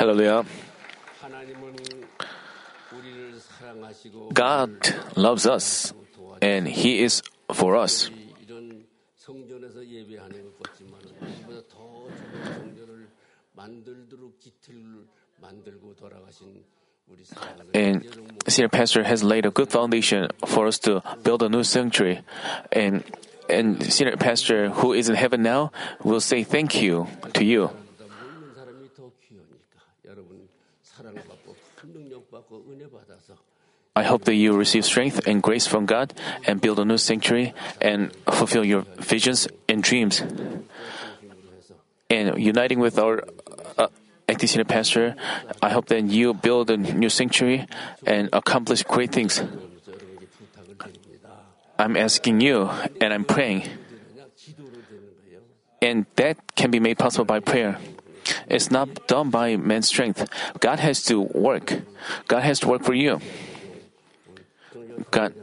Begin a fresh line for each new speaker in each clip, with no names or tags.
Hallelujah. God loves us and He is for us. And senior pastor has laid a good foundation for us to build a new sanctuary. And and senior pastor who is in heaven now will say thank you to you. I hope that you receive strength and grace from God and build a new sanctuary and fulfill your visions and dreams. And uniting with our uh, acting pastor, I hope that you build a new sanctuary and accomplish great things. I'm asking you and I'm praying. And that can be made possible by prayer. It's not done by man's strength. God has to work. God has to work for you. God.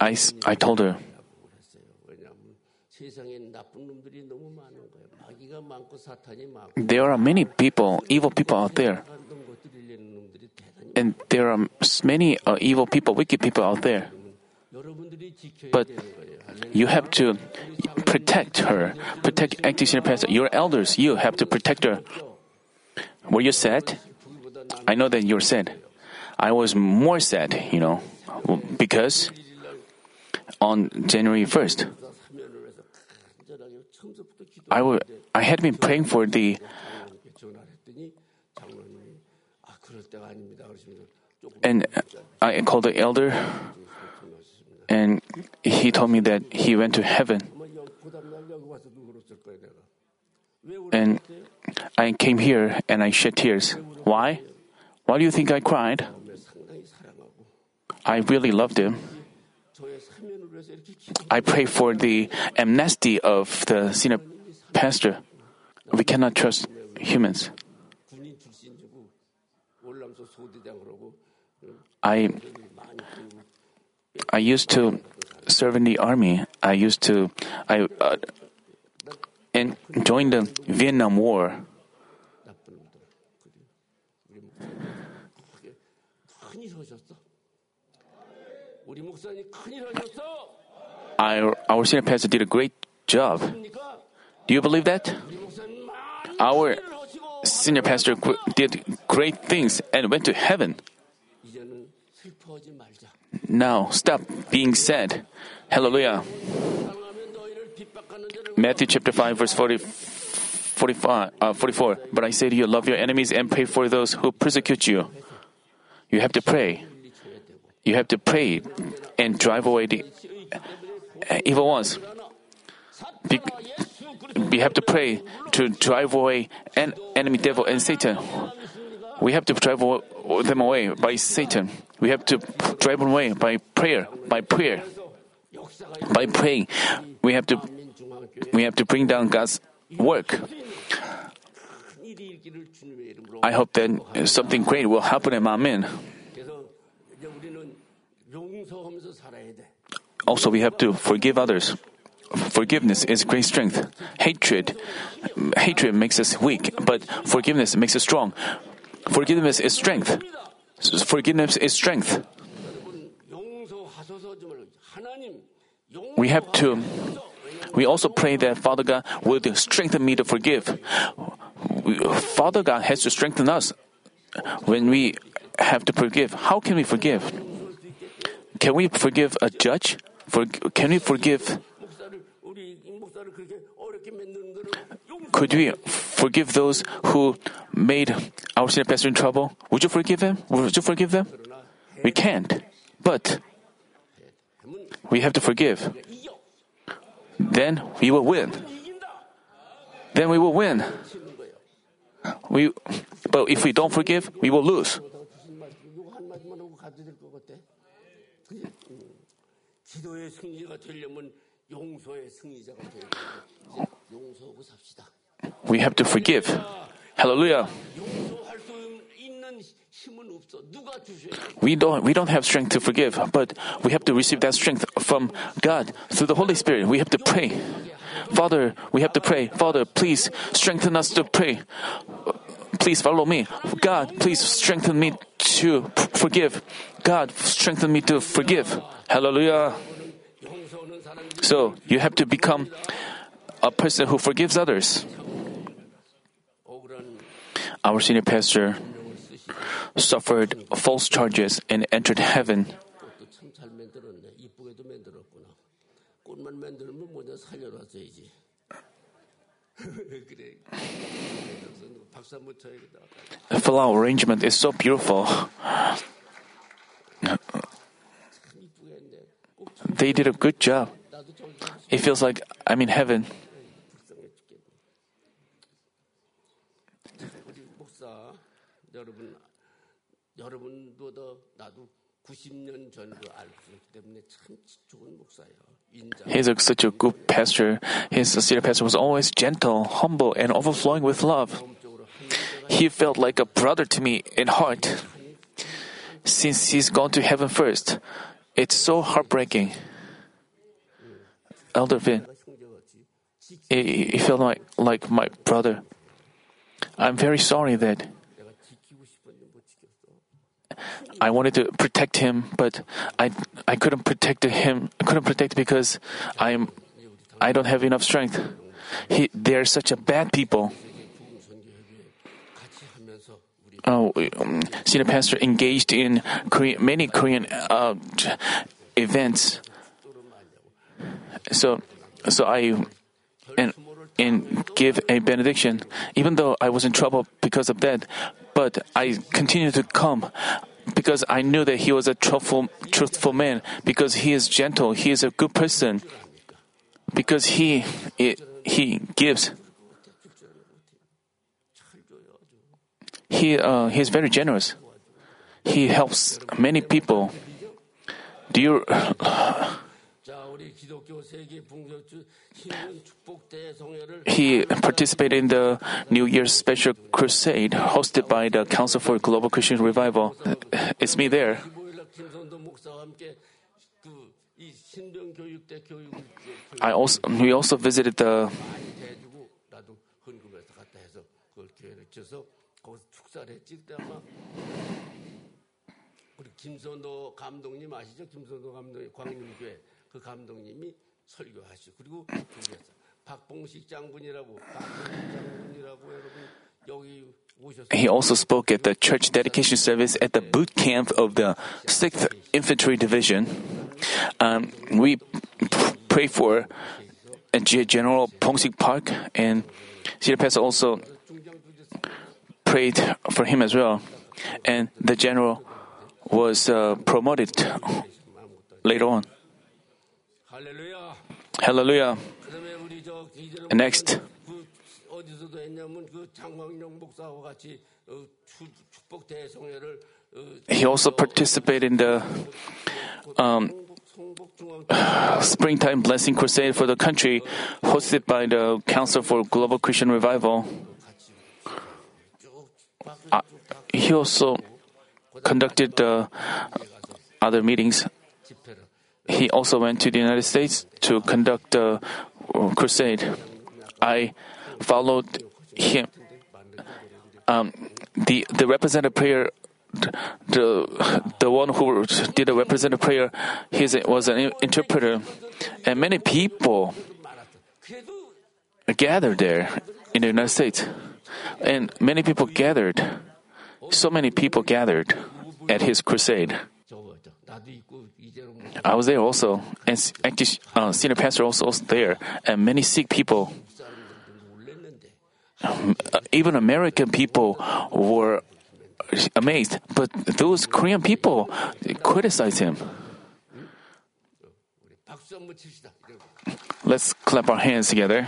I, I told her. There are many people, evil people out there. And there are many uh, evil people, wicked people out there. But you have to protect her, protect acting pastor. Your elders, you have to protect her. Were you sad? I know that you're sad. I was more sad, you know, because on January 1st, I, w- I had been praying for the and I called the elder, and he told me that he went to heaven. And I came here and I shed tears. Why? Why do you think I cried? I really loved him. I pray for the amnesty of the senior pastor. We cannot trust humans. I I used to serve in the army. I used to I uh, and joined the Vietnam War. Our, our senior pastor did a great job. Do you believe that? Our senior pastor did great things and went to heaven. Now, stop being said. Hallelujah. Matthew chapter 5, verse 40, 45, uh, 44. But I say to you, love your enemies and pray for those who persecute you. You have to pray. You have to pray and drive away the uh, evil ones. Be, we have to pray to drive away an enemy devil and Satan. We have to drive them away by Satan. We have to drive them away by prayer, by prayer, by praying. We have to we have to bring down God's work. I hope that something great will happen Amen. Also, we have to forgive others. Forgiveness is great strength. Hatred, hatred makes us weak, but forgiveness makes us strong. Forgiveness is strength. Forgiveness is strength. We have to. We also pray that Father God would strengthen me to forgive. Father God has to strengthen us when we have to forgive. How can we forgive? Can we forgive a judge? For, can we forgive? Could we forgive those who made our senior pastor in trouble? Would you forgive him? Would you forgive them? We can't. But we have to forgive. Then we will win. Then we will win. We, but if we don't forgive, we will lose we have to forgive. Hallelujah. We don't we don't have strength to forgive, but we have to receive that strength from God through the Holy Spirit. We have to pray. Father, we have to pray. Father, please strengthen us to pray. Please follow me. God, please strengthen me to forgive. God, strengthen me to forgive. Hallelujah. So, you have to become a person who forgives others our senior pastor suffered false charges and entered heaven. The flower arrangement is so beautiful. They did a good job. It feels like I'm in heaven.
여러분보다 나도 90년 전으로 알기 때문에 참 좋은 목사예요. 인자.
He's a, such a good pastor. His senior pastor was always gentle, humble, and overflowing with love.
마음적으로 한
He felt like a brother to me in heart. Since he's gone to heaven first, it's so heartbreaking. Elder Vin,
형제같이
he, he felt like, like my brother. I'm very sorry that I wanted to protect him, but I I couldn't protect him. I couldn't protect because I'm I don't have enough strength. He, they are such a bad people. Oh, um, senior pastor engaged in Korean, many Korean uh, events. So, so I and and give a benediction, even though I was in trouble because of that. But I continued to come because I knew that he was a truthful, truthful man. Because he is gentle, he is a good person. Because he he, he gives. He uh, he is very generous. He helps many people. Do you he participated in the New Year's special crusade hosted by the Council for Global Christian Revival. It's me there. I also, we also visited the
많이 대주고 나도 헌금해서 갔다 해서 그걸 교회를 쳐서 거기서 축사를 했지 그때 아마 우리 김선도 감독님 아시죠? 김선도 감독님 광림교회 그 감독님이 설교하시고 그리고 교회에서 박봉식 장군이라고 박봉식 장군이라고 여러분 여기 오셔서
he also spoke at the church dedication service at the boot camp of the 6th Infantry Division. Um, we pray for uh, G- General Pongsik Park and Senior Pastor also prayed for him as well. And the general was uh, promoted later on. Hallelujah. Next. He also participated in the um, springtime blessing crusade for the country hosted by the Council for Global Christian Revival. Uh, he also conducted uh, other meetings he also went to the United States to conduct a uh, crusade. I followed him. Um, the the representative prayer, the the one who did the representative prayer, he was an interpreter, and many people gathered there in the United States, and many people gathered. So many people gathered at his crusade. I was there also, and actually, uh, senior pastor also was there, and many sick people.
Um,
uh, even American people were amazed, but those Korean people criticized him. Let's clap our hands together.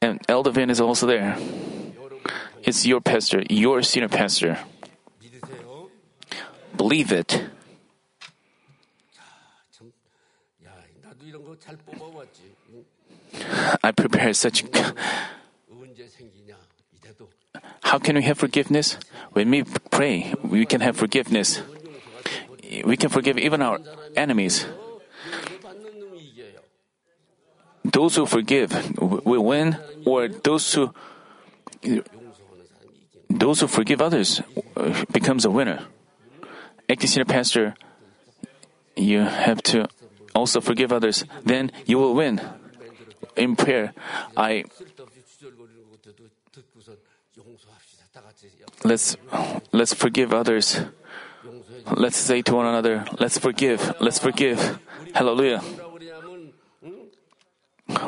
And Elder is also there. It's your pastor, your senior pastor believe it. I prepared such.
How can we have forgiveness? When we pray, we can have forgiveness. We can forgive even our enemies. Those who forgive will win, or those who those who forgive others becomes a winner acting senior pastor, you have to also forgive others. Then you will win. In prayer, I let's let's forgive others. Let's say to one another, let's forgive, let's forgive. Hallelujah.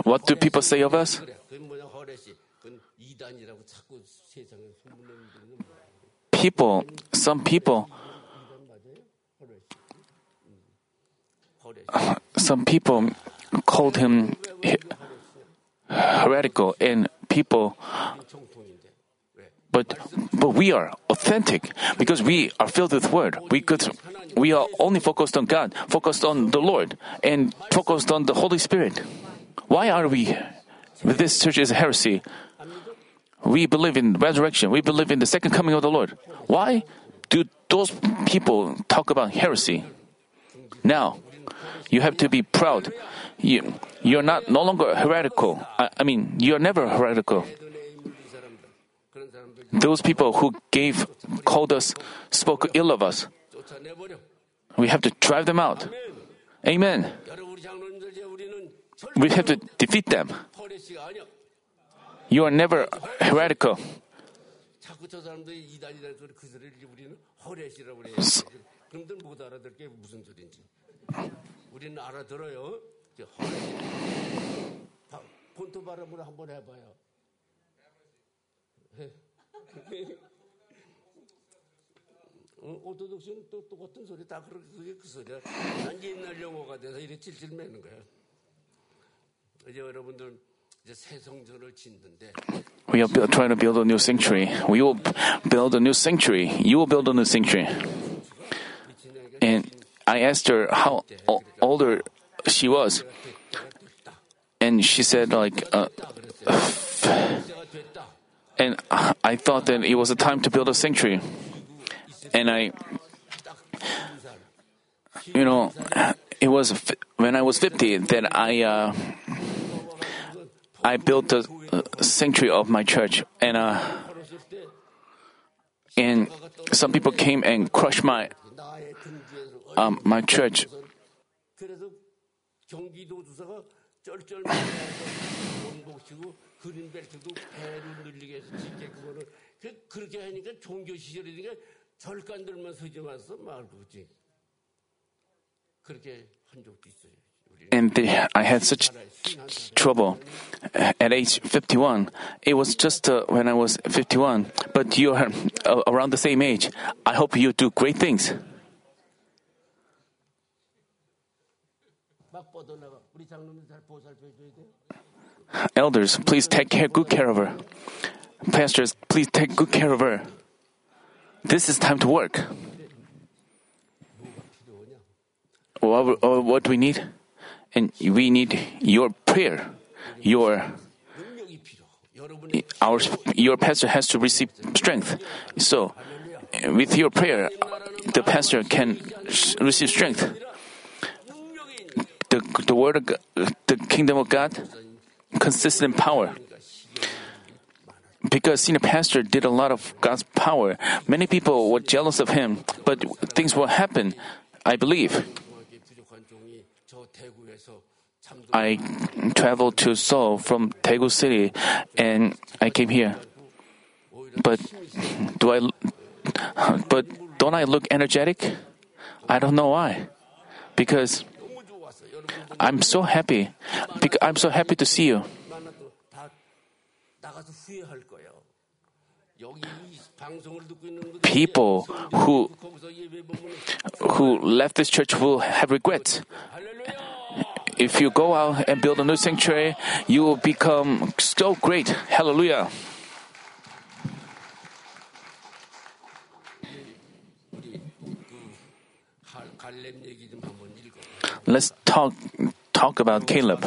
What do people say of us? People, some people some people called him heretical and people but but we are authentic because we are filled with word. We could we are only focused on god focused on the lord and focused on the holy spirit. Why are we this church is heresy. We believe in resurrection. We believe in the second coming of the lord. Why do those people talk about heresy. Now, you have to be proud. You, you're not no longer heretical. I, I mean, you're never heretical. Those people who gave, called us, spoke ill of us. We have to drive them out. Amen. We have to defeat them. You are never heretical.
허례씨라고 그래요. 그럼들 못 알아들 게 무슨 소린지. 우리는 알아들어요. 바- 본토 발음으로 한번 해봐요. 어, 오토독스는 또 똑같은 소리 다 그렇게 그 소리야. 난 옛날 용어가 돼서 이렇게 찔찔 매는 거야. 이제 여러분들
We are trying to build a new sanctuary. We will build a new sanctuary. You will build a new sanctuary. And I asked her how o- older she was, and she said like, uh, and I thought that it was a time to build a sanctuary, and I, you know, it was when I was fifty that I. Uh, I built the uh, sanctuary of my church, and uh,
그랬을 때
and some people came and crushed my
나의 등지에서
um, my church.
그래서 경기도 주사가 쩔쩔매면서 원복치고 그린벨트도 배를 늘리게 해서 짓게 그거는 그, 그렇게 하니까 종교 시절이니까 절간들만 서지 마서 말고 그지 그렇게 한 적도 있어요.
And I had such trouble at age 51. It was just uh, when I was 51, but you are uh, around the same age. I hope you do great things. Elders, please take care, good care of her. Pastors, please take good care of her. This is time to work. What, what do we need? And we need your prayer, your our your pastor has to receive strength. So, with your prayer, the pastor can receive strength. The the word of God, the kingdom of God consists in power. Because you know, pastor did a lot of God's power. Many people were jealous of him, but things will happen. I believe. I traveled to Seoul from Daegu City and I came here. But do I but don't I look energetic? I don't know why. Because I'm so happy. Because I'm so happy to see you. People who who left this church will have regrets if you go out and build a new sanctuary, you will become so great. Hallelujah. Let's talk talk about Caleb.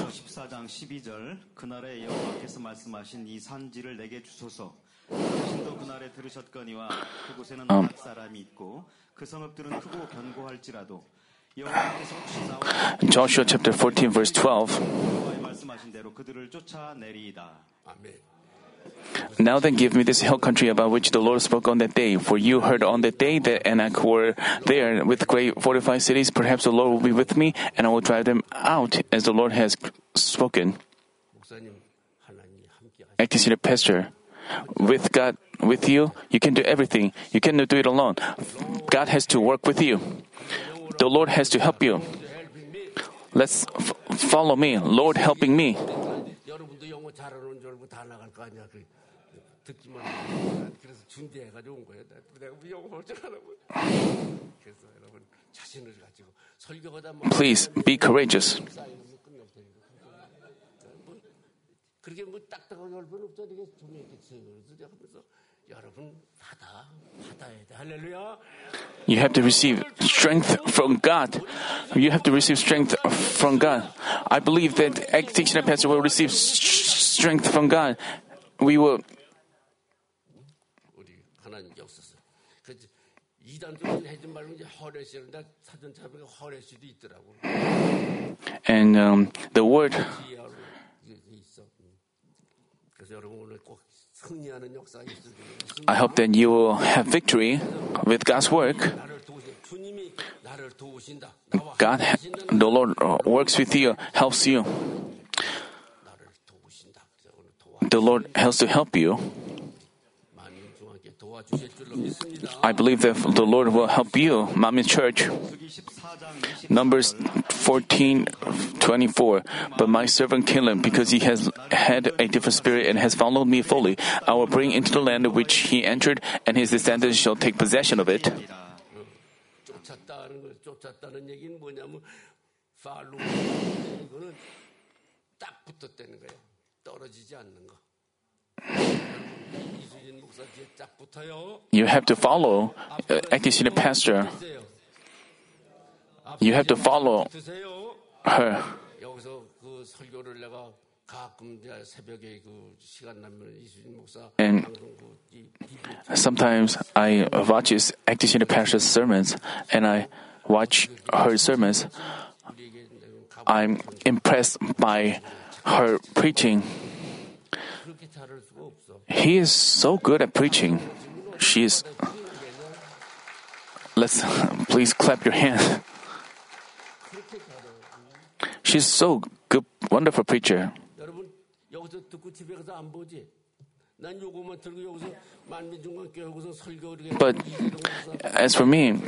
Um,
Joshua chapter 14, verse 12. Now then, give me this hill country about which the Lord spoke on that day. For you heard on that day that Anak were there with great fortified cities. Perhaps the Lord will be with me, and I will drive them out as the Lord has spoken. Acting the pastor, with God with you, you can do everything. You cannot do it alone. God has to work with you the Lord has to help you. Let's f- follow me, Lord helping me. Please be courageous. You have to receive strength from God. You have to receive strength from God. I believe that Actiction Pastor will receive strength from God. We will. And um, the word. I hope that you will have victory with God's work. God, the Lord uh, works with you, helps you. The Lord has to help you. I believe that the Lord will help you, Mami Church. Numbers 14 24. But my servant Caleb, because he has had a different spirit and has followed me fully, I will bring into the land which he entered, and his descendants shall take possession of it. You have to follow uh, senior pastor. You have to follow her. And sometimes I watch his acting senior pastor's sermons and I watch her sermons. I'm impressed by her preaching. He is so good at preaching. She is. Let's please clap your hands. She's so good, wonderful preacher. But as for me,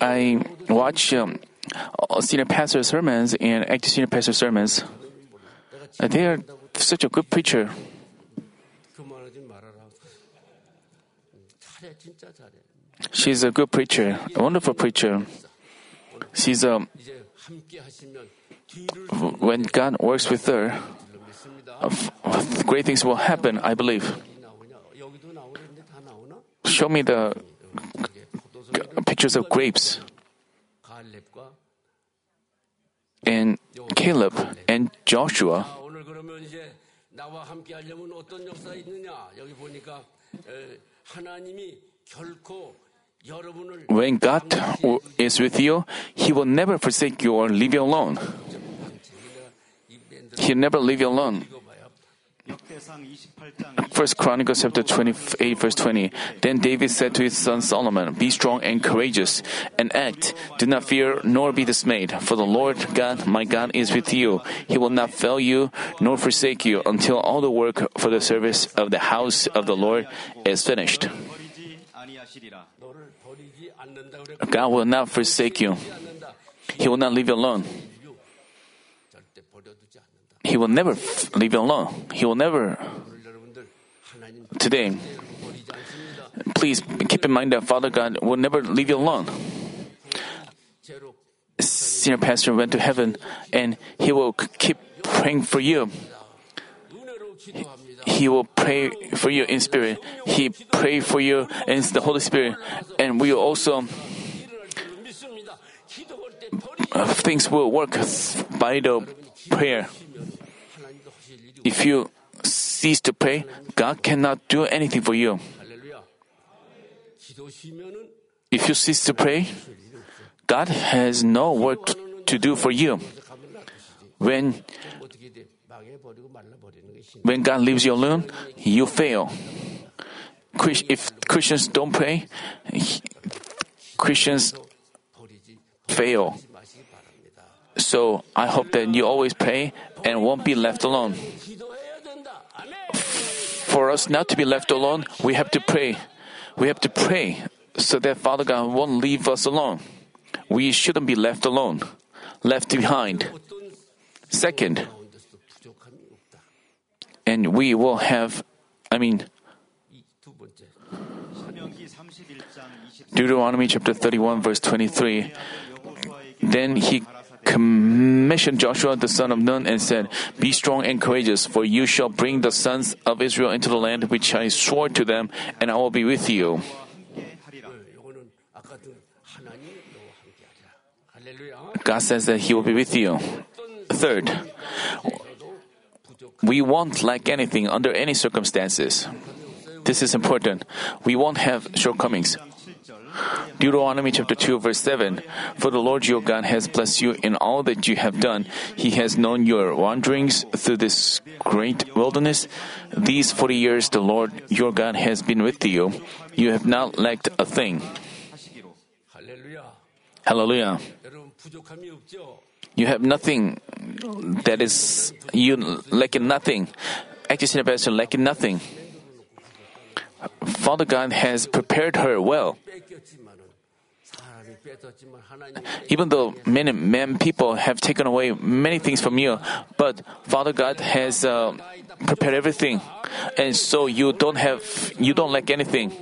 I watch um, uh, senior pastor sermons and active senior pastor sermons. They are such a good preacher. She's a good preacher, a wonderful preacher. She's
a
when God works with her, great things will happen, I believe. Show me the pictures of grapes. And Caleb and Joshua. When God is with you, He will never forsake you or leave you alone. He'll never leave you alone. First Chronicles chapter 28 verse 20. Then David said to his son Solomon, Be strong and courageous, and act. Do not fear nor be dismayed, for the Lord God, my God, is with you. He will not fail you nor forsake you until all the work for the service of the house of the Lord is finished. God will not forsake you. He will not leave you alone. He will never leave you alone. He will never. Today, please keep in mind that Father God will never leave you alone. Senior pastor went to heaven and he will keep praying for you. He will pray for you in spirit. He pray for you in the Holy Spirit. And we also uh, things will work by the prayer if you cease to pray, God cannot do anything for you. If you cease to pray, God has no work to do for you. When when God leaves you alone, you fail. If Christians don't pray, Christians fail. So I hope that you always pray and won't be left alone. For us not to be left alone, we have to pray. We have to pray so that Father God won't leave us alone. We shouldn't be left alone, left behind. Second, and we will have, I mean, Deuteronomy chapter 31, verse 23. Then he commissioned Joshua the son of Nun and said, Be strong and courageous, for you shall bring the sons of Israel into the land which I swore to them, and I will be with you. God says that He will be with you. Third, we won't lack anything under any circumstances. This is important. We won't have shortcomings. Deuteronomy chapter 2 verse 7 For the Lord your God has blessed you in all that you have done. He has known your wanderings through this great wilderness. These 40 years the Lord your God has been with you. You have not lacked a thing. Hallelujah. You have nothing that is, you lack nothing. Actually, Pastor, lacking nothing. Father God has prepared her well. Even though many men people have taken away many things from you, but Father God has uh, prepared everything, and so you don't have you don't lack anything.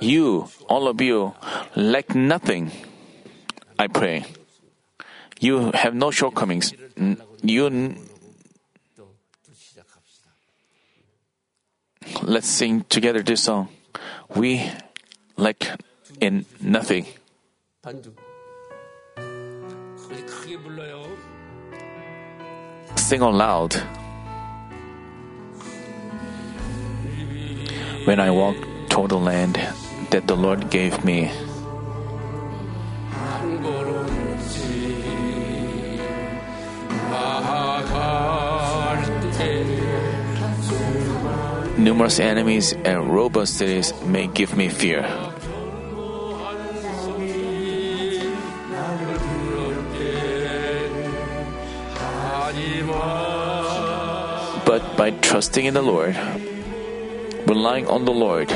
You, all of you, lack nothing. I pray. You have no shortcomings. You Let's sing together this song. We lack in nothing. Sing on loud. When I walk toward the land that the Lord gave me. Numerous enemies and robust cities may give me fear. But by trusting in the Lord, relying on the Lord,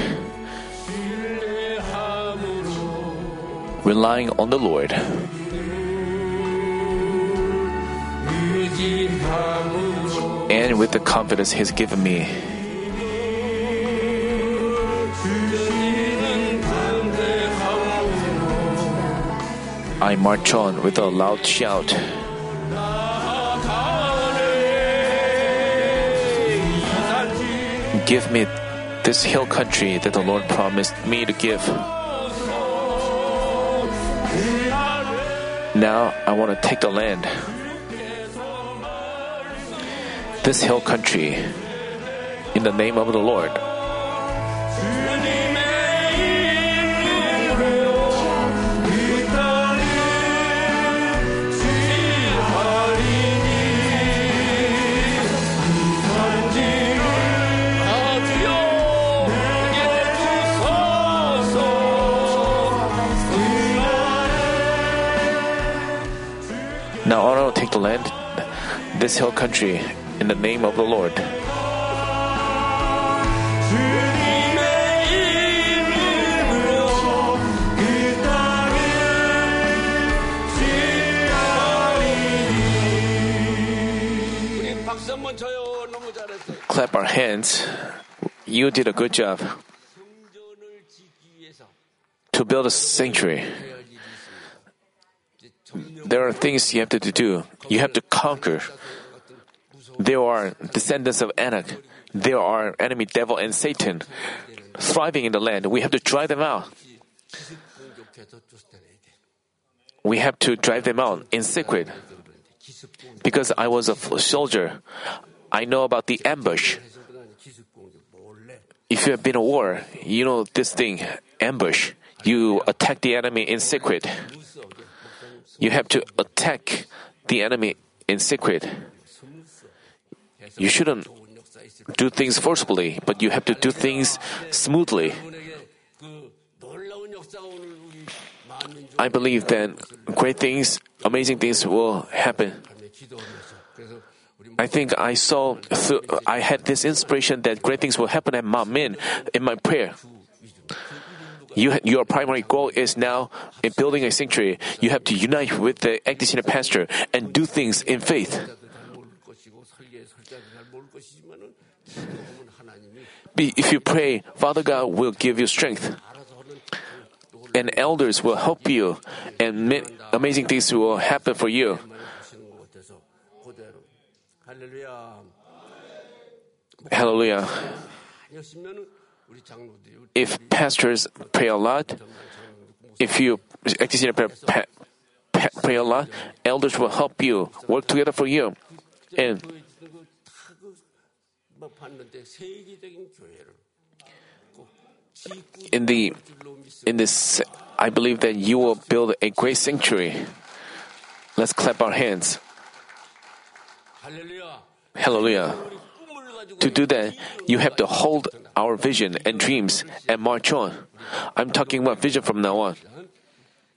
relying on the Lord, and with the confidence He's given me, I march on with a loud shout. Give me this hill country that the Lord promised me to give. Now I want to take the land. This hill country in the name of the Lord. land, this hill country, in the name of the Lord. Clap our hands. You did a good job to build a sanctuary there are things you have to do. You have to conquer. There are descendants of Anak. There are enemy devil and Satan thriving in the land. We have to drive them out. We have to drive them out in secret. Because I was a soldier, I know about the ambush. If you have been a war, you know this thing, ambush. You attack the enemy in secret. You have to attack the enemy in secret. You shouldn't do things forcefully, but you have to do things smoothly. I believe that great things, amazing things will happen. I think I saw, I had this inspiration that great things will happen at Ma Min in my prayer. You, your primary goal is now in building a sanctuary. You have to unite with the Agdesina pastor and do things in faith. If you pray, Father God will give you strength, and elders will help you, and amazing things will happen for you. Hallelujah if pastors pray a lot, if you exercise prayer, pray a lot, elders will help you, work together for you. And in the in this I believe that you will build a great sanctuary. Let's clap our hands. Hallelujah.
우리 꿈을 가지고
To do that, you have to hold our vision and dreams and march on. I'm talking about vision from now on.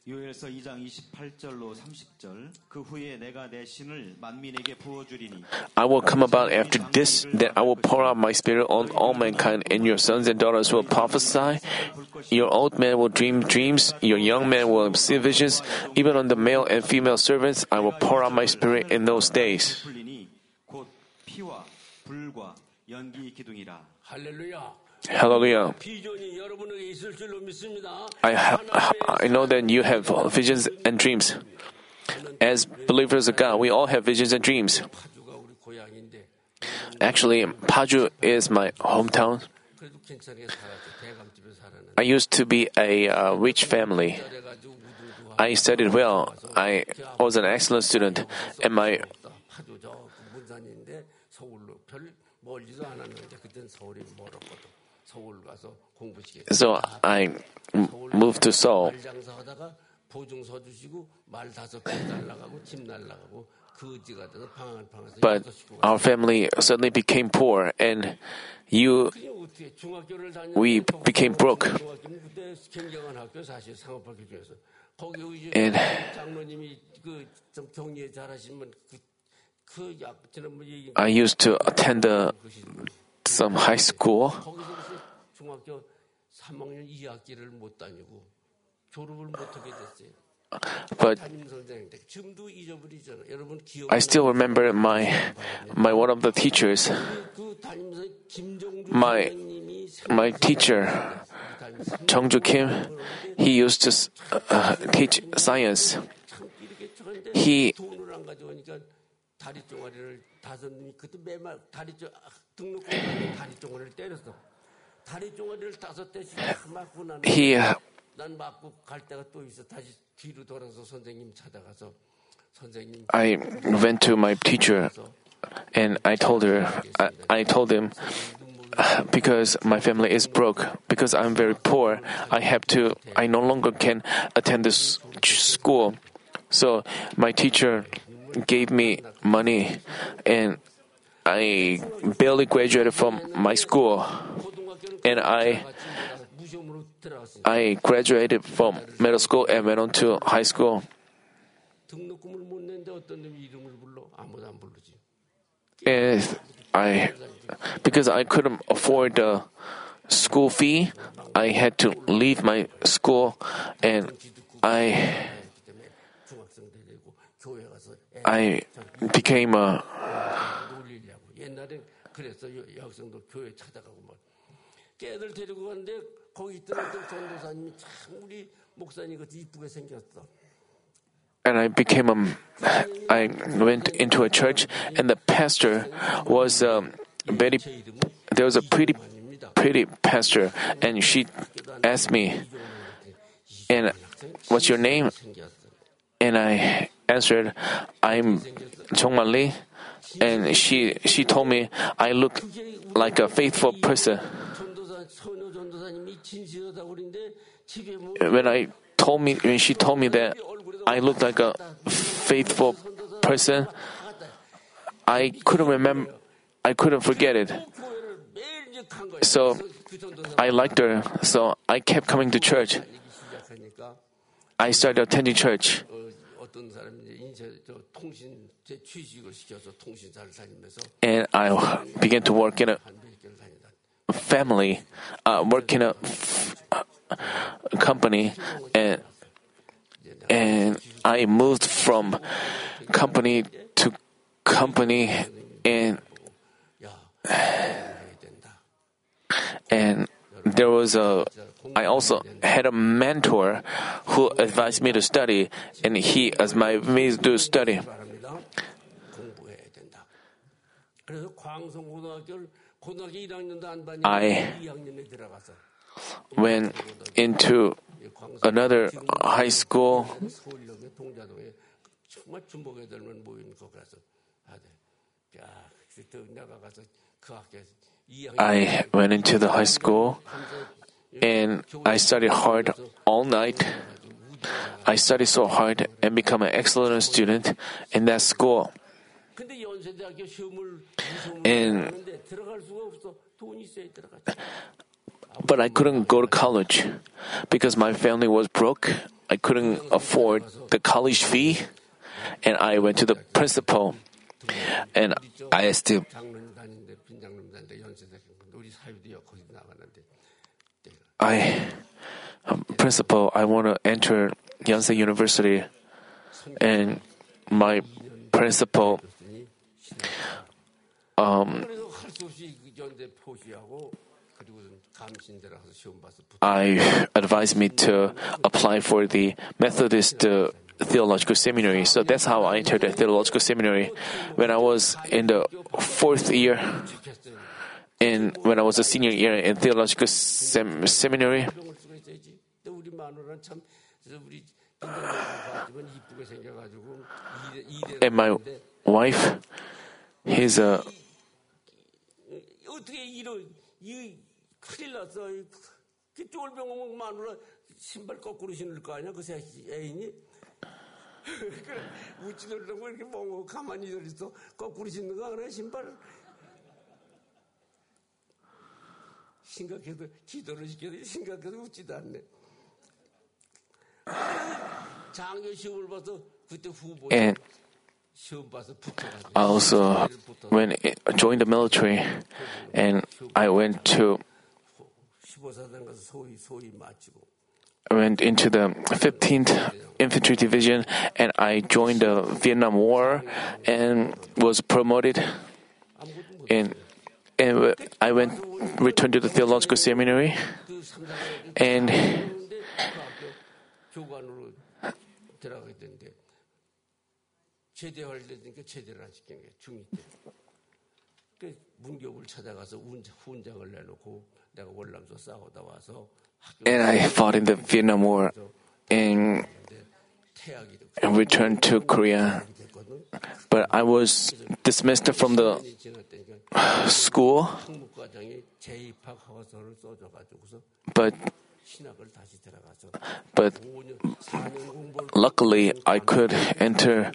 요엘서 2장 28절로 30절 그 후에 내가 내 신을 만민에게 부어주리니
I will come about after this that I will pour out my spirit on all mankind, and your sons and daughters will prophesy. Your old men will dream dreams, your young men will see visions. Even on the male and female servants, I will pour out my spirit in those days.
풀리니 곧 피와 불과
Hallelujah. I, have, I know that you have visions and dreams. As believers of God, we all have visions and dreams. Actually, Paju is my hometown. I used to be a uh, rich family. I studied well. I was an excellent student, and my So I moved to Seoul. But our family suddenly became poor, and you, we became broke. And I used to attend uh, some high school. But I still remember my my one of the teachers. My my teacher,
Chung
Ju Kim, he used to uh, teach science. He
다리 종아리를 다섯 놈이 그때 매말 다리 종 등록금 다리 종아리를 때렸어. 다리 종아리를 다섯 대씩 다 맞고 나는
He uh,
난 맞고 갈 때가 또 있어. 다시 뒤로 돌아서 선생님 찾아가서 선생님
I went to my teacher and I told her, I, I told him, because my family is broke, because I'm very poor, I have to, I no longer can attend this school. So my teacher gave me money and I barely graduated from my school and I I graduated from middle school and went on to high school. And I because I couldn't afford the school fee, I had to leave my school and I I became a and I became a, I went into a church, and the pastor was a very, there was a pretty, pretty pastor, and she asked me, and what's your name? And I answered, I'm Jongman Lee, and she, she told me, I look like a faithful person. When I told me, when she told me that I looked like a faithful person, I couldn't remember, I couldn't forget it. So I liked her, so I kept coming to church. I started attending church. And I began to work in a family, uh, work in company, and and I moved from company to company, and and there was a I also had a mentor who advised me to study, and he advised me to study. I went into another high school. I went into the high school and I studied hard all night. I studied so hard and become an excellent student in that school. And but I couldn't go to college because my family was broke. I couldn't afford the college fee, and I went to the principal, and I asked him. I um, I want to enter Yonsei University, and my principal,
um,
I advised me to apply for the Methodist uh, theological seminary. So that's how I entered the theological seminary when I was in the fourth year in when I was a senior year in theological sem- seminary. And my wife, he's a
심각해도 기도를 시켜도 심각해도 웃지도 않네. 장교 시험을 봐서 그때 후보
and
시험 봐서 붙어가지고
I also went joined the military, and I went to
15사단 가서 소위 소위 마치고
I went into the 15th Infantry Division, and I joined the Vietnam War, and was promoted.
아무것도 못
And and I went returned to the theological seminary, and and I fought in the Vietnam War, and and returned to Korea. But I was dismissed from the school. But but luckily, I could enter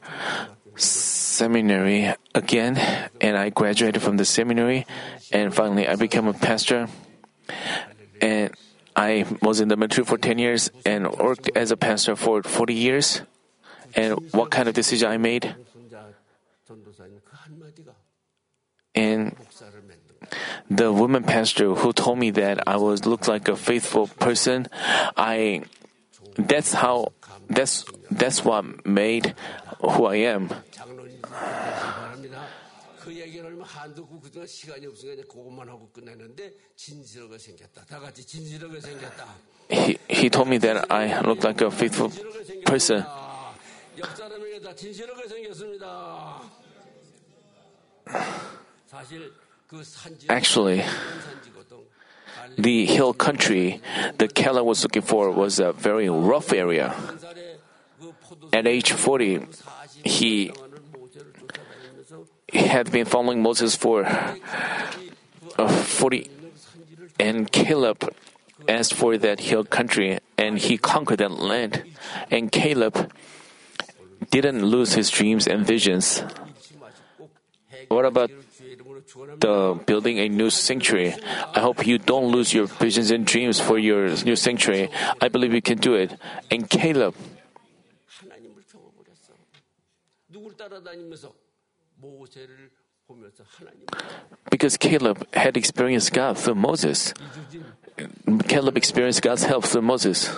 seminary again, and I graduated from the seminary, and finally, I became a pastor. And I was in the ministry for 10 years and worked as a pastor for 40 years. And what kind of decision I made? And the woman pastor who told me that I was looked like a faithful person, I that's how that's that's what made who I am.
시간이 없으니까 그것만 하고 생겼다. 다 같이 생겼다.
He, he told me that I looked like a faithful person.
옆 사람에게 다 생겼습니다. 사실
Actually, the hill country that Caleb was looking for was a very rough area. At age 40, he had been following Moses for uh, 40 and Caleb asked for that hill country and he conquered that land and Caleb didn't lose his dreams and visions. What about the building a new sanctuary? I hope you don't lose your visions and dreams for your new sanctuary. I believe you can do it. And Caleb because Caleb had experienced God through Moses. Caleb experienced God's help through Moses.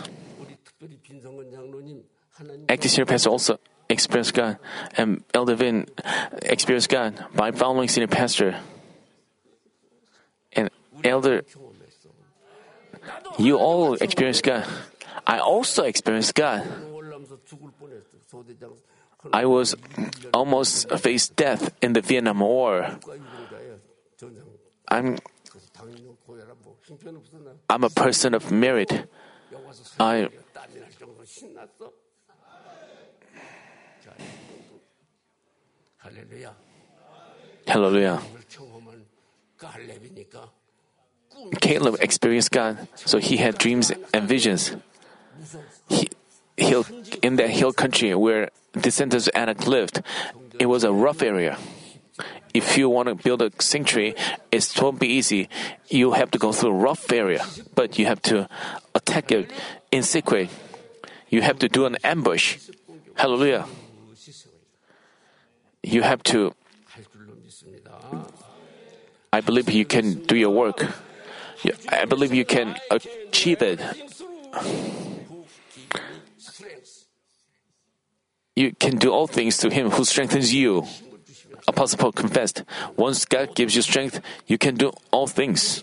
Active Pastor also experienced God, and Elder Vin experienced God by following Senior Pastor. And Elder, you all experienced God. I also experienced God. I was almost faced death in the Vietnam War. I'm I'm a person of merit. I Hallelujah. Caleb experienced God, so he had dreams and visions. He, hill in the hill country where the of Anak lived. It was a rough area. If you want to build a sanctuary, it won't be easy. You have to go through a rough area, but you have to attack it in secret. You have to do an ambush. Hallelujah. You have to. I believe you can do your work. I believe you can achieve it. You can do all things to him who strengthens you. Apostle Paul confessed, once God gives you strength, you can do all things.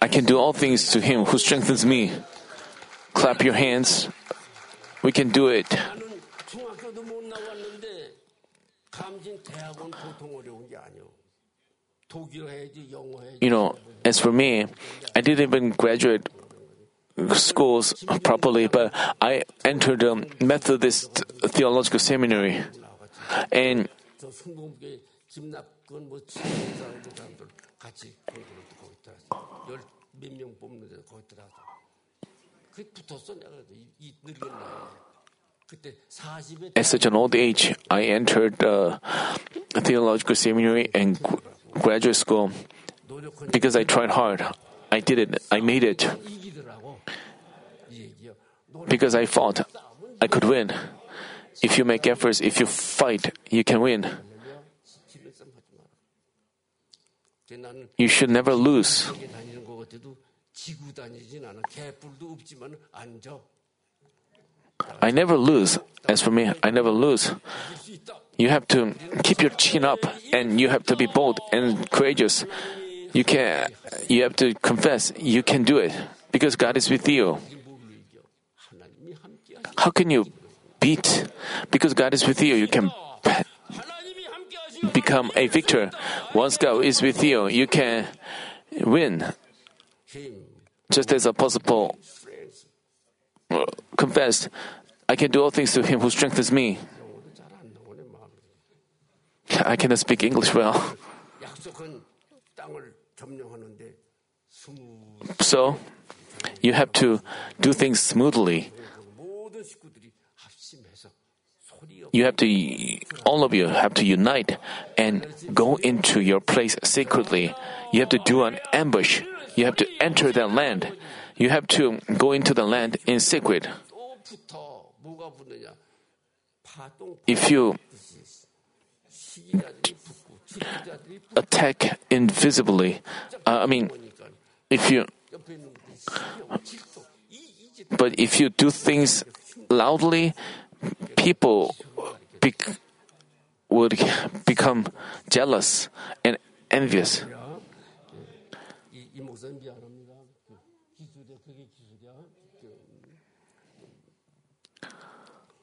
I can do all things to him who strengthens me. Clap your hands. We can do it. You know, as for me, I didn't even graduate schools properly, but I entered a Methodist theological seminary. And at such an old age, I entered a theological seminary and graduate school
노력한
because I tried hard. I did it. I made it
이기더라고. 이 얘기야. 노력
because I fought. I could win. If you make efforts, if you fight, you can win.
지면 싸움 하지 마라. 그래서 나는
You should never lose.
세계 다니는 거 같아도 지구 다니진 않아. 개뿔도 없지만 앉아.
I never lose. As for me, I never lose. You have to keep your chin up and you have to be bold and courageous. You can you have to confess you can do it because God is with you. How can you beat? Because God is with you, you can become a victor. Once God is with you, you can win. Just as Apostle Paul confessed, I can do all things to him who strengthens me. I cannot speak English well. So, you have to do things smoothly. You have to, all of you have to unite and go into your place secretly. You have to do an ambush. You have to enter that land you have to go into the land in secret. If you attack invisibly, uh, I mean, if you, but if you do things loudly, people be, would become jealous and envious.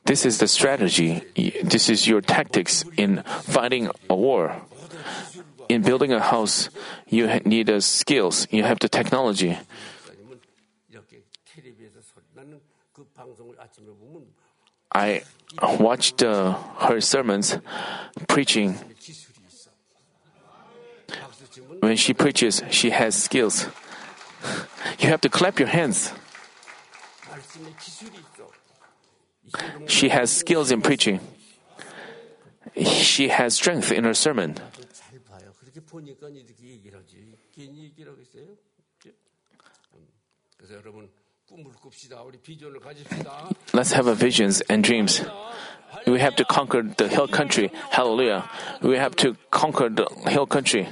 This is the strategy. This is your tactics in fighting a war. In building a house, you need skills. You have the technology. I watched uh, her sermons, preaching. When she preaches, she has skills. You have to clap your hands. She has skills in preaching. She has strength in her sermon. Let's have a visions and dreams. We have to conquer the hill country. Hallelujah. We have to conquer the hill country.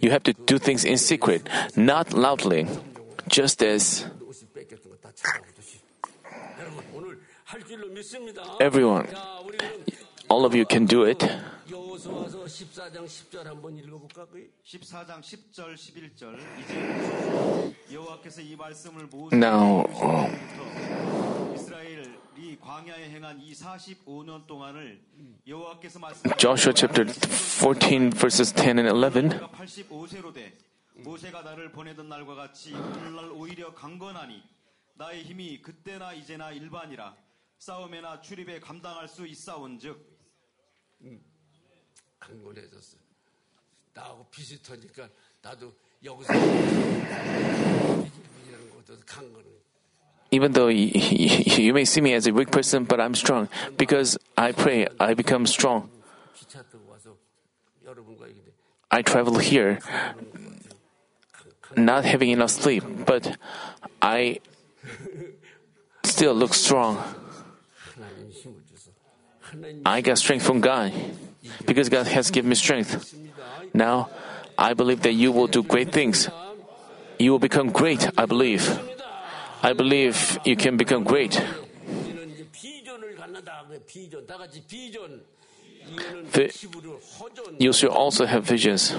You have to do things in secret, not loudly, just as everyone,
자, 우리 그럼
all of you can do it.
여호수아서 14장 10절 한번 읽어볼까? 그
14장 10절 11절 이제 여호와께서 이 말씀을 모세
Now,
부터 이스라엘이 광야에 행한 이 45년 동안을 여호와께서 말씀
Joshua chapter 14, verses 10 and 11.
85세로 돼 모세가 나를 보내던 날과 같이 오늘날 오히려 강건하니 나의 힘이 그때나 이제나 일반이라 싸움에나 출입에 감당할 수 있사온즉
강건해졌어. 나하고 비슷하니까 나도 여기서 이런 것도 강건해.
Even though you, you may see me as a weak person, but I'm strong. Because I pray, I become strong.
기차 타고 와서 여러분과 얘기해.
I travel here not having enough sleep, but I still look strong. I got strength from God because God has given me strength. Now, I believe that you will do great things. You will become great, I believe. I believe you can become great.
The,
you should also have visions.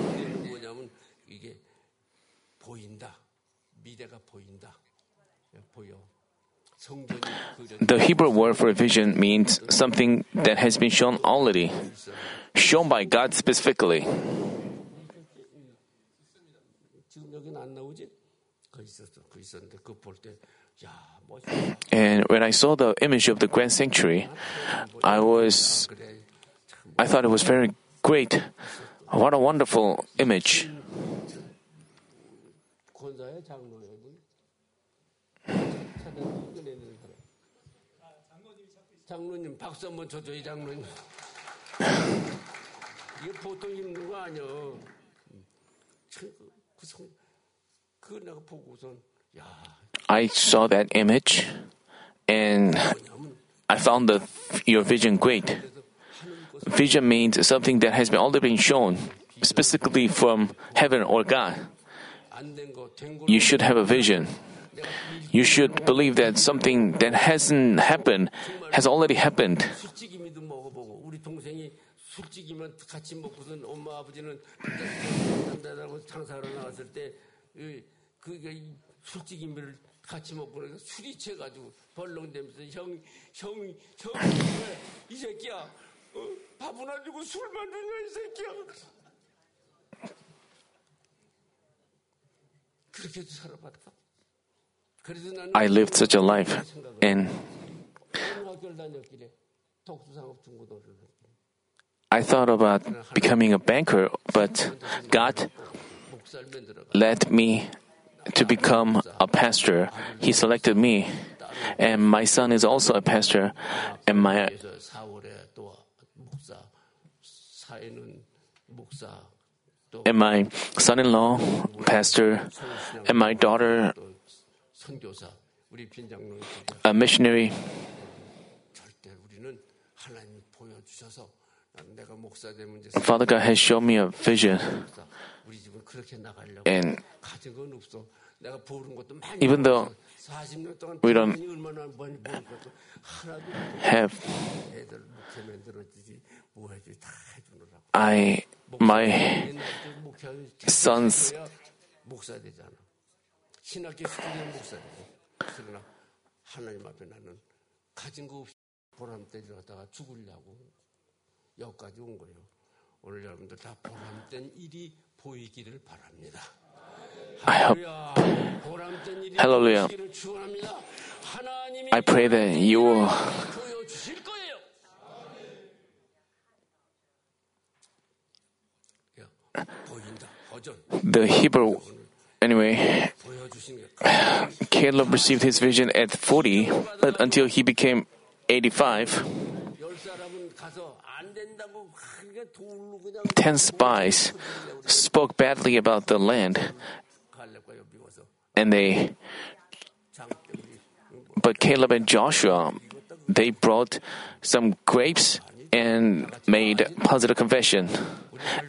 The Hebrew word for vision means something that has been shown already, shown by God specifically. And when I saw the image of the grand sanctuary, I was I thought it was very great. What a wonderful image.
장로님 박수 한번 쳐줘요, 장로님. 이게 보통 입는 거 아니야. 참, 그, 그 성, 그 내가 보고선, 야,
I saw that image and I found the, your vision great. Vision means something that has been already been shown, specifically from heaven or God.
안 된 거, 된 거.
You should have a vision. You should believe that something that hasn't happened has already happened.
술찌개만 같이 먹고선 엄마 아버지는 한다라고 장사하러 나왔을 그게 이 술찌개미를 같이 먹고 그러니까 술이 채가지고 벌렁대면서 형, 형, 형, 왜이 새끼야 어? 밥은 안 주고 술만 주냐 이 새끼야 그렇게도 살아봤다 그래서
I lived such a life and I thought about becoming a banker, but God led me to become a pastor. He selected me, and my son is also a pastor, and my and my son-in-law pastor, and my daughter a missionary. Father God has shown me a vision. And even though we don't have, I, my sons
신학교 스쿨에 목사 되고. 그러나 하나님 앞에 나는 가진 거 없이 보람 때려다가 죽으려고 여기까지 온 거예요. 오늘 여러분들 다 보람된 일이 보이기를 바랍니다. Hallelujah. I pray that you will the Hebrew. Anyway, Caleb received his vision at 40, but until he became 85, 10 spies spoke badly about the land, and they but Caleb and Joshua, they brought some grapes and made positive confession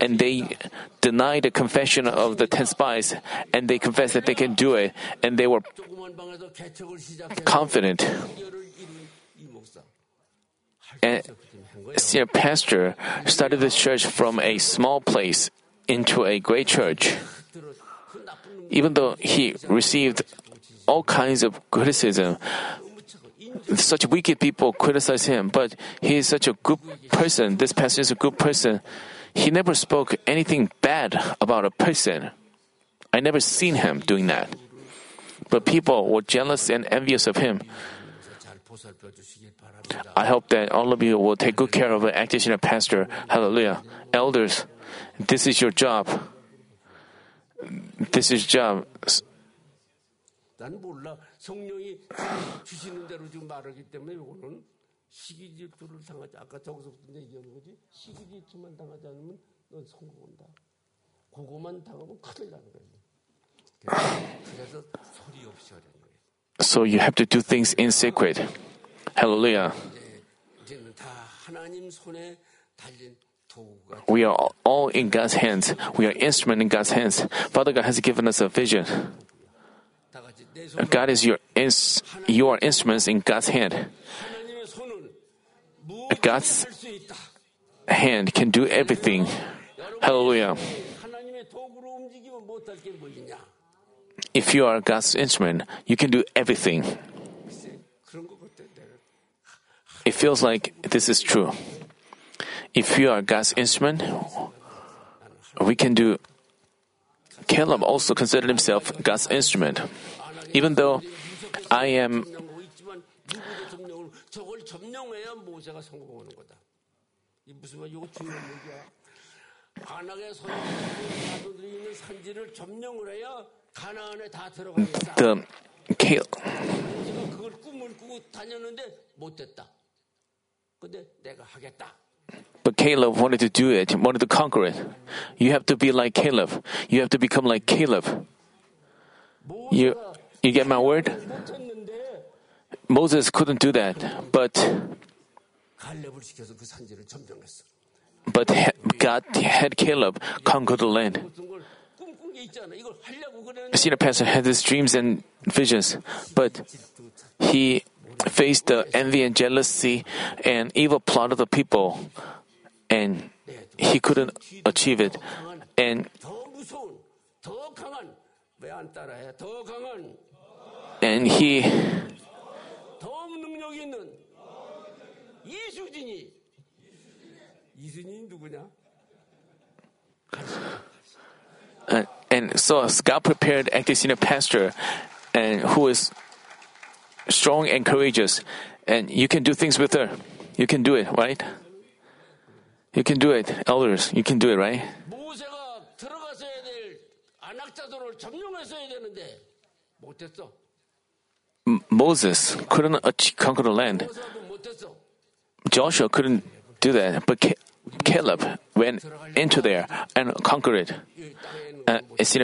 and they deny the confession of the ten spies, and they confess that they can do it, and they were confident. And senior pastor started the church from a small place into a great church. Even though he received all kinds of criticism, such wicked people criticize him, but he is such a good person. This pastor is a good person. He never spoke anything bad about a person. I never seen him doing that. But people were jealous and envious of him. I hope that all of you will take good care of an active pastor. Hallelujah. Elders, this is your job. This is job.
난 몰라. 성령이 주시는 대로 지금 말하기 때문에 이거는 시기 질투를 당하지. 아까 저기서부터 얘기하는 거지. 시기 질투만 당하지 않으면 넌 성공한다. 그거만 당하면 큰일 나는 거야. 그래서 소리 없이 하라는 거예요.
So you have to do things in secret. Hallelujah.
이제는 다 하나님 손에 달린 도구가
We are all in God's hands. We are instrument in God's hands. Father God has given us a vision.
다 같이 내 손.
God is your ins- you are instruments in God's hand. God's hand can do everything. Hallelujah. If you are God's instrument, you can do everything. It feels like this is true. If you are God's instrument, we can do. Caleb also considered himself God's instrument. Even though I am
저걸 점령해야 모세가 성공하는 거다. 이 무슨 말? 이거 중요한 얘기야. 가나의 선지들이 있는 산지를 점령을 해야 가나안에 다 들어가겠다.
the Cal-
모세가 그걸 꿈을 꾸고 다녔는데 못됐다. 근데 내가 하겠다.
but Caleb wanted to do it, wanted to conquer it. You have to be like Caleb. You have to become like Caleb. You,
모세가
you get my word? Moses couldn't do that, but but God had Caleb conquer the land. Senior pastor had his dreams and visions, but he faced the envy and jealousy and evil plot of the people, and he couldn't achieve it. And and he
능력 있는 이수진이 이수진이 누구냐?
uh, and so God prepared active senior pastor, and who is strong and courageous, and you can do things with her. You can do it, right? You can do it, elders. You can do it, right?
모세가 들어가서야 될 안악자도를 점령했어야 되는데 못했어.
Moses couldn't conquer the land. Joshua couldn't do that, but Caleb went into there and conquered it. Uh,
it's.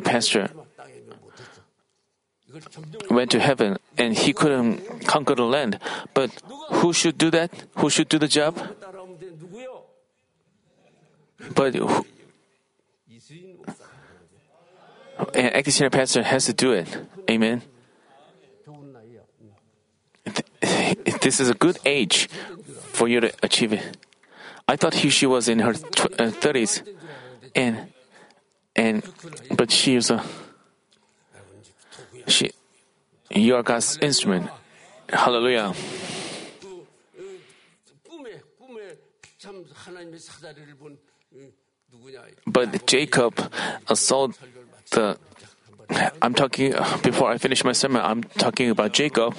Went to heaven and he couldn't conquer the land. But who should do that? Who should do the job? But who, an ex pastor has to do it. Amen this is a good age for you to achieve it. I thought he, she was in her uh, thirties, and and but she is a she. You are God's instrument. Hallelujah. But Jacob saw the. I'm talking before I finish my sermon. I'm talking about Jacob.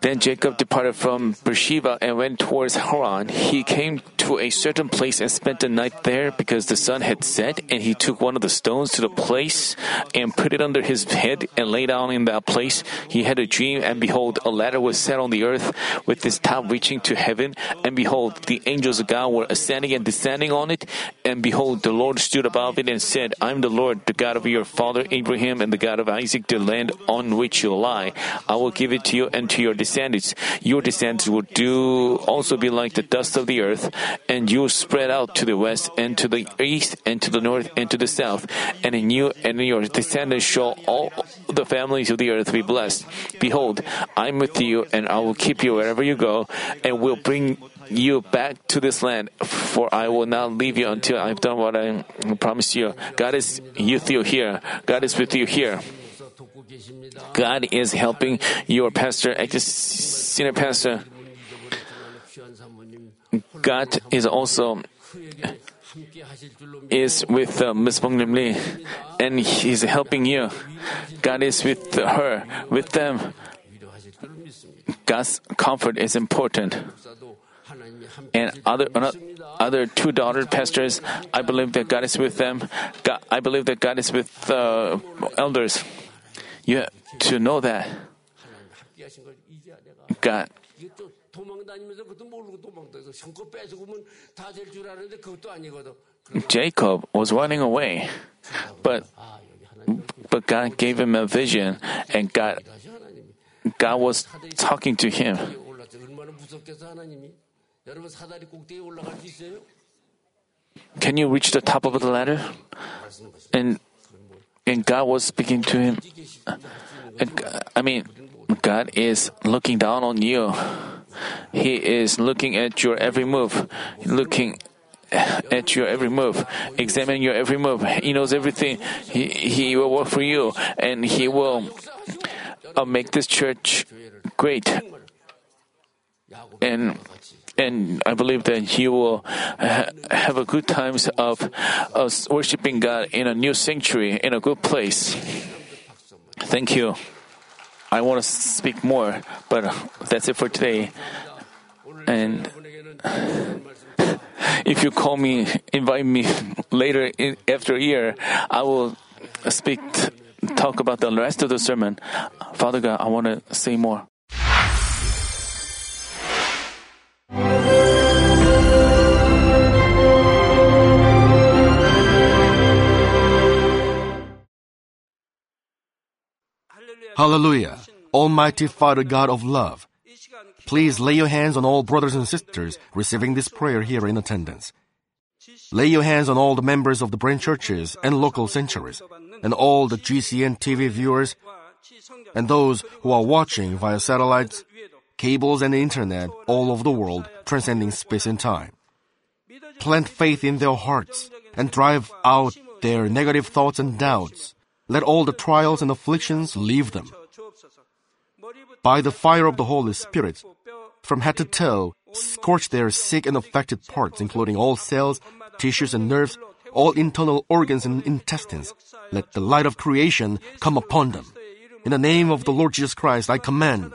Then Jacob departed from Beersheba and went towards Haran. He came to a certain place and spent the night there because the sun had set, and he took one of the stones to the place and put it under his head and lay down in that place. He had a dream, and behold, a ladder was set on the earth with its top reaching to heaven, and behold, the angels of God were ascending and descending on it, and behold, the Lord stood above it and said, I am the Lord, the God of your father Abraham and the God of Isaac, the land on which you lie. I will give it to you and to your descendants. Your descendants will do also be like the dust of the earth, and you spread out to the west and to the east and to the north and to the south. And in you and in your descendants shall all the families of the earth be blessed. Behold, I am with you, and I will keep you wherever you go, and will bring you back to this land, for I will not leave you until I've done what I promised you. God is with you here. God is with you here. God is helping your pastor, senior pastor. God is also is with uh, Ms. Bong Lim Lee and He's helping you. God is with her, with them. God's comfort is important. And other other two daughter pastors, I believe that God is with them. God, I believe that God is with uh, elders you have to know that God Jacob was running away, but but God gave him a vision, and God God was talking to him. Can you reach the top of the ladder? And and God was speaking to him. And, I mean, God is looking down on you. He is looking at your every move, looking at your every move, examining your every move. He knows everything. He, he will work for you, and He will uh, make this church great. And and I believe that He will ha- have a good times of worshiping God in a new sanctuary, in a good place. Thank you. I want to speak more, but that's it for today. And if you call me, invite me later in, after a year, I will speak, talk about the rest of the sermon. Father God, I want to say more.
Hallelujah. Almighty Father God of love, please lay your hands on all brothers and sisters receiving this prayer here in attendance. Lay your hands on all the members of the branch churches and local sanctuaries, and all the GCN TV viewers, and those who are watching via satellites, cables, and internet all over the world, transcending space and time. Plant faith in their hearts and drive out their negative thoughts and doubts. Let all the trials and afflictions leave them. By the fire of the Holy Spirit, from head to toe, scorch their sick and affected parts, including all cells, tissues, and nerves, all internal organs and intestines. Let the light of creation come upon them. In the name of the Lord Jesus Christ, I command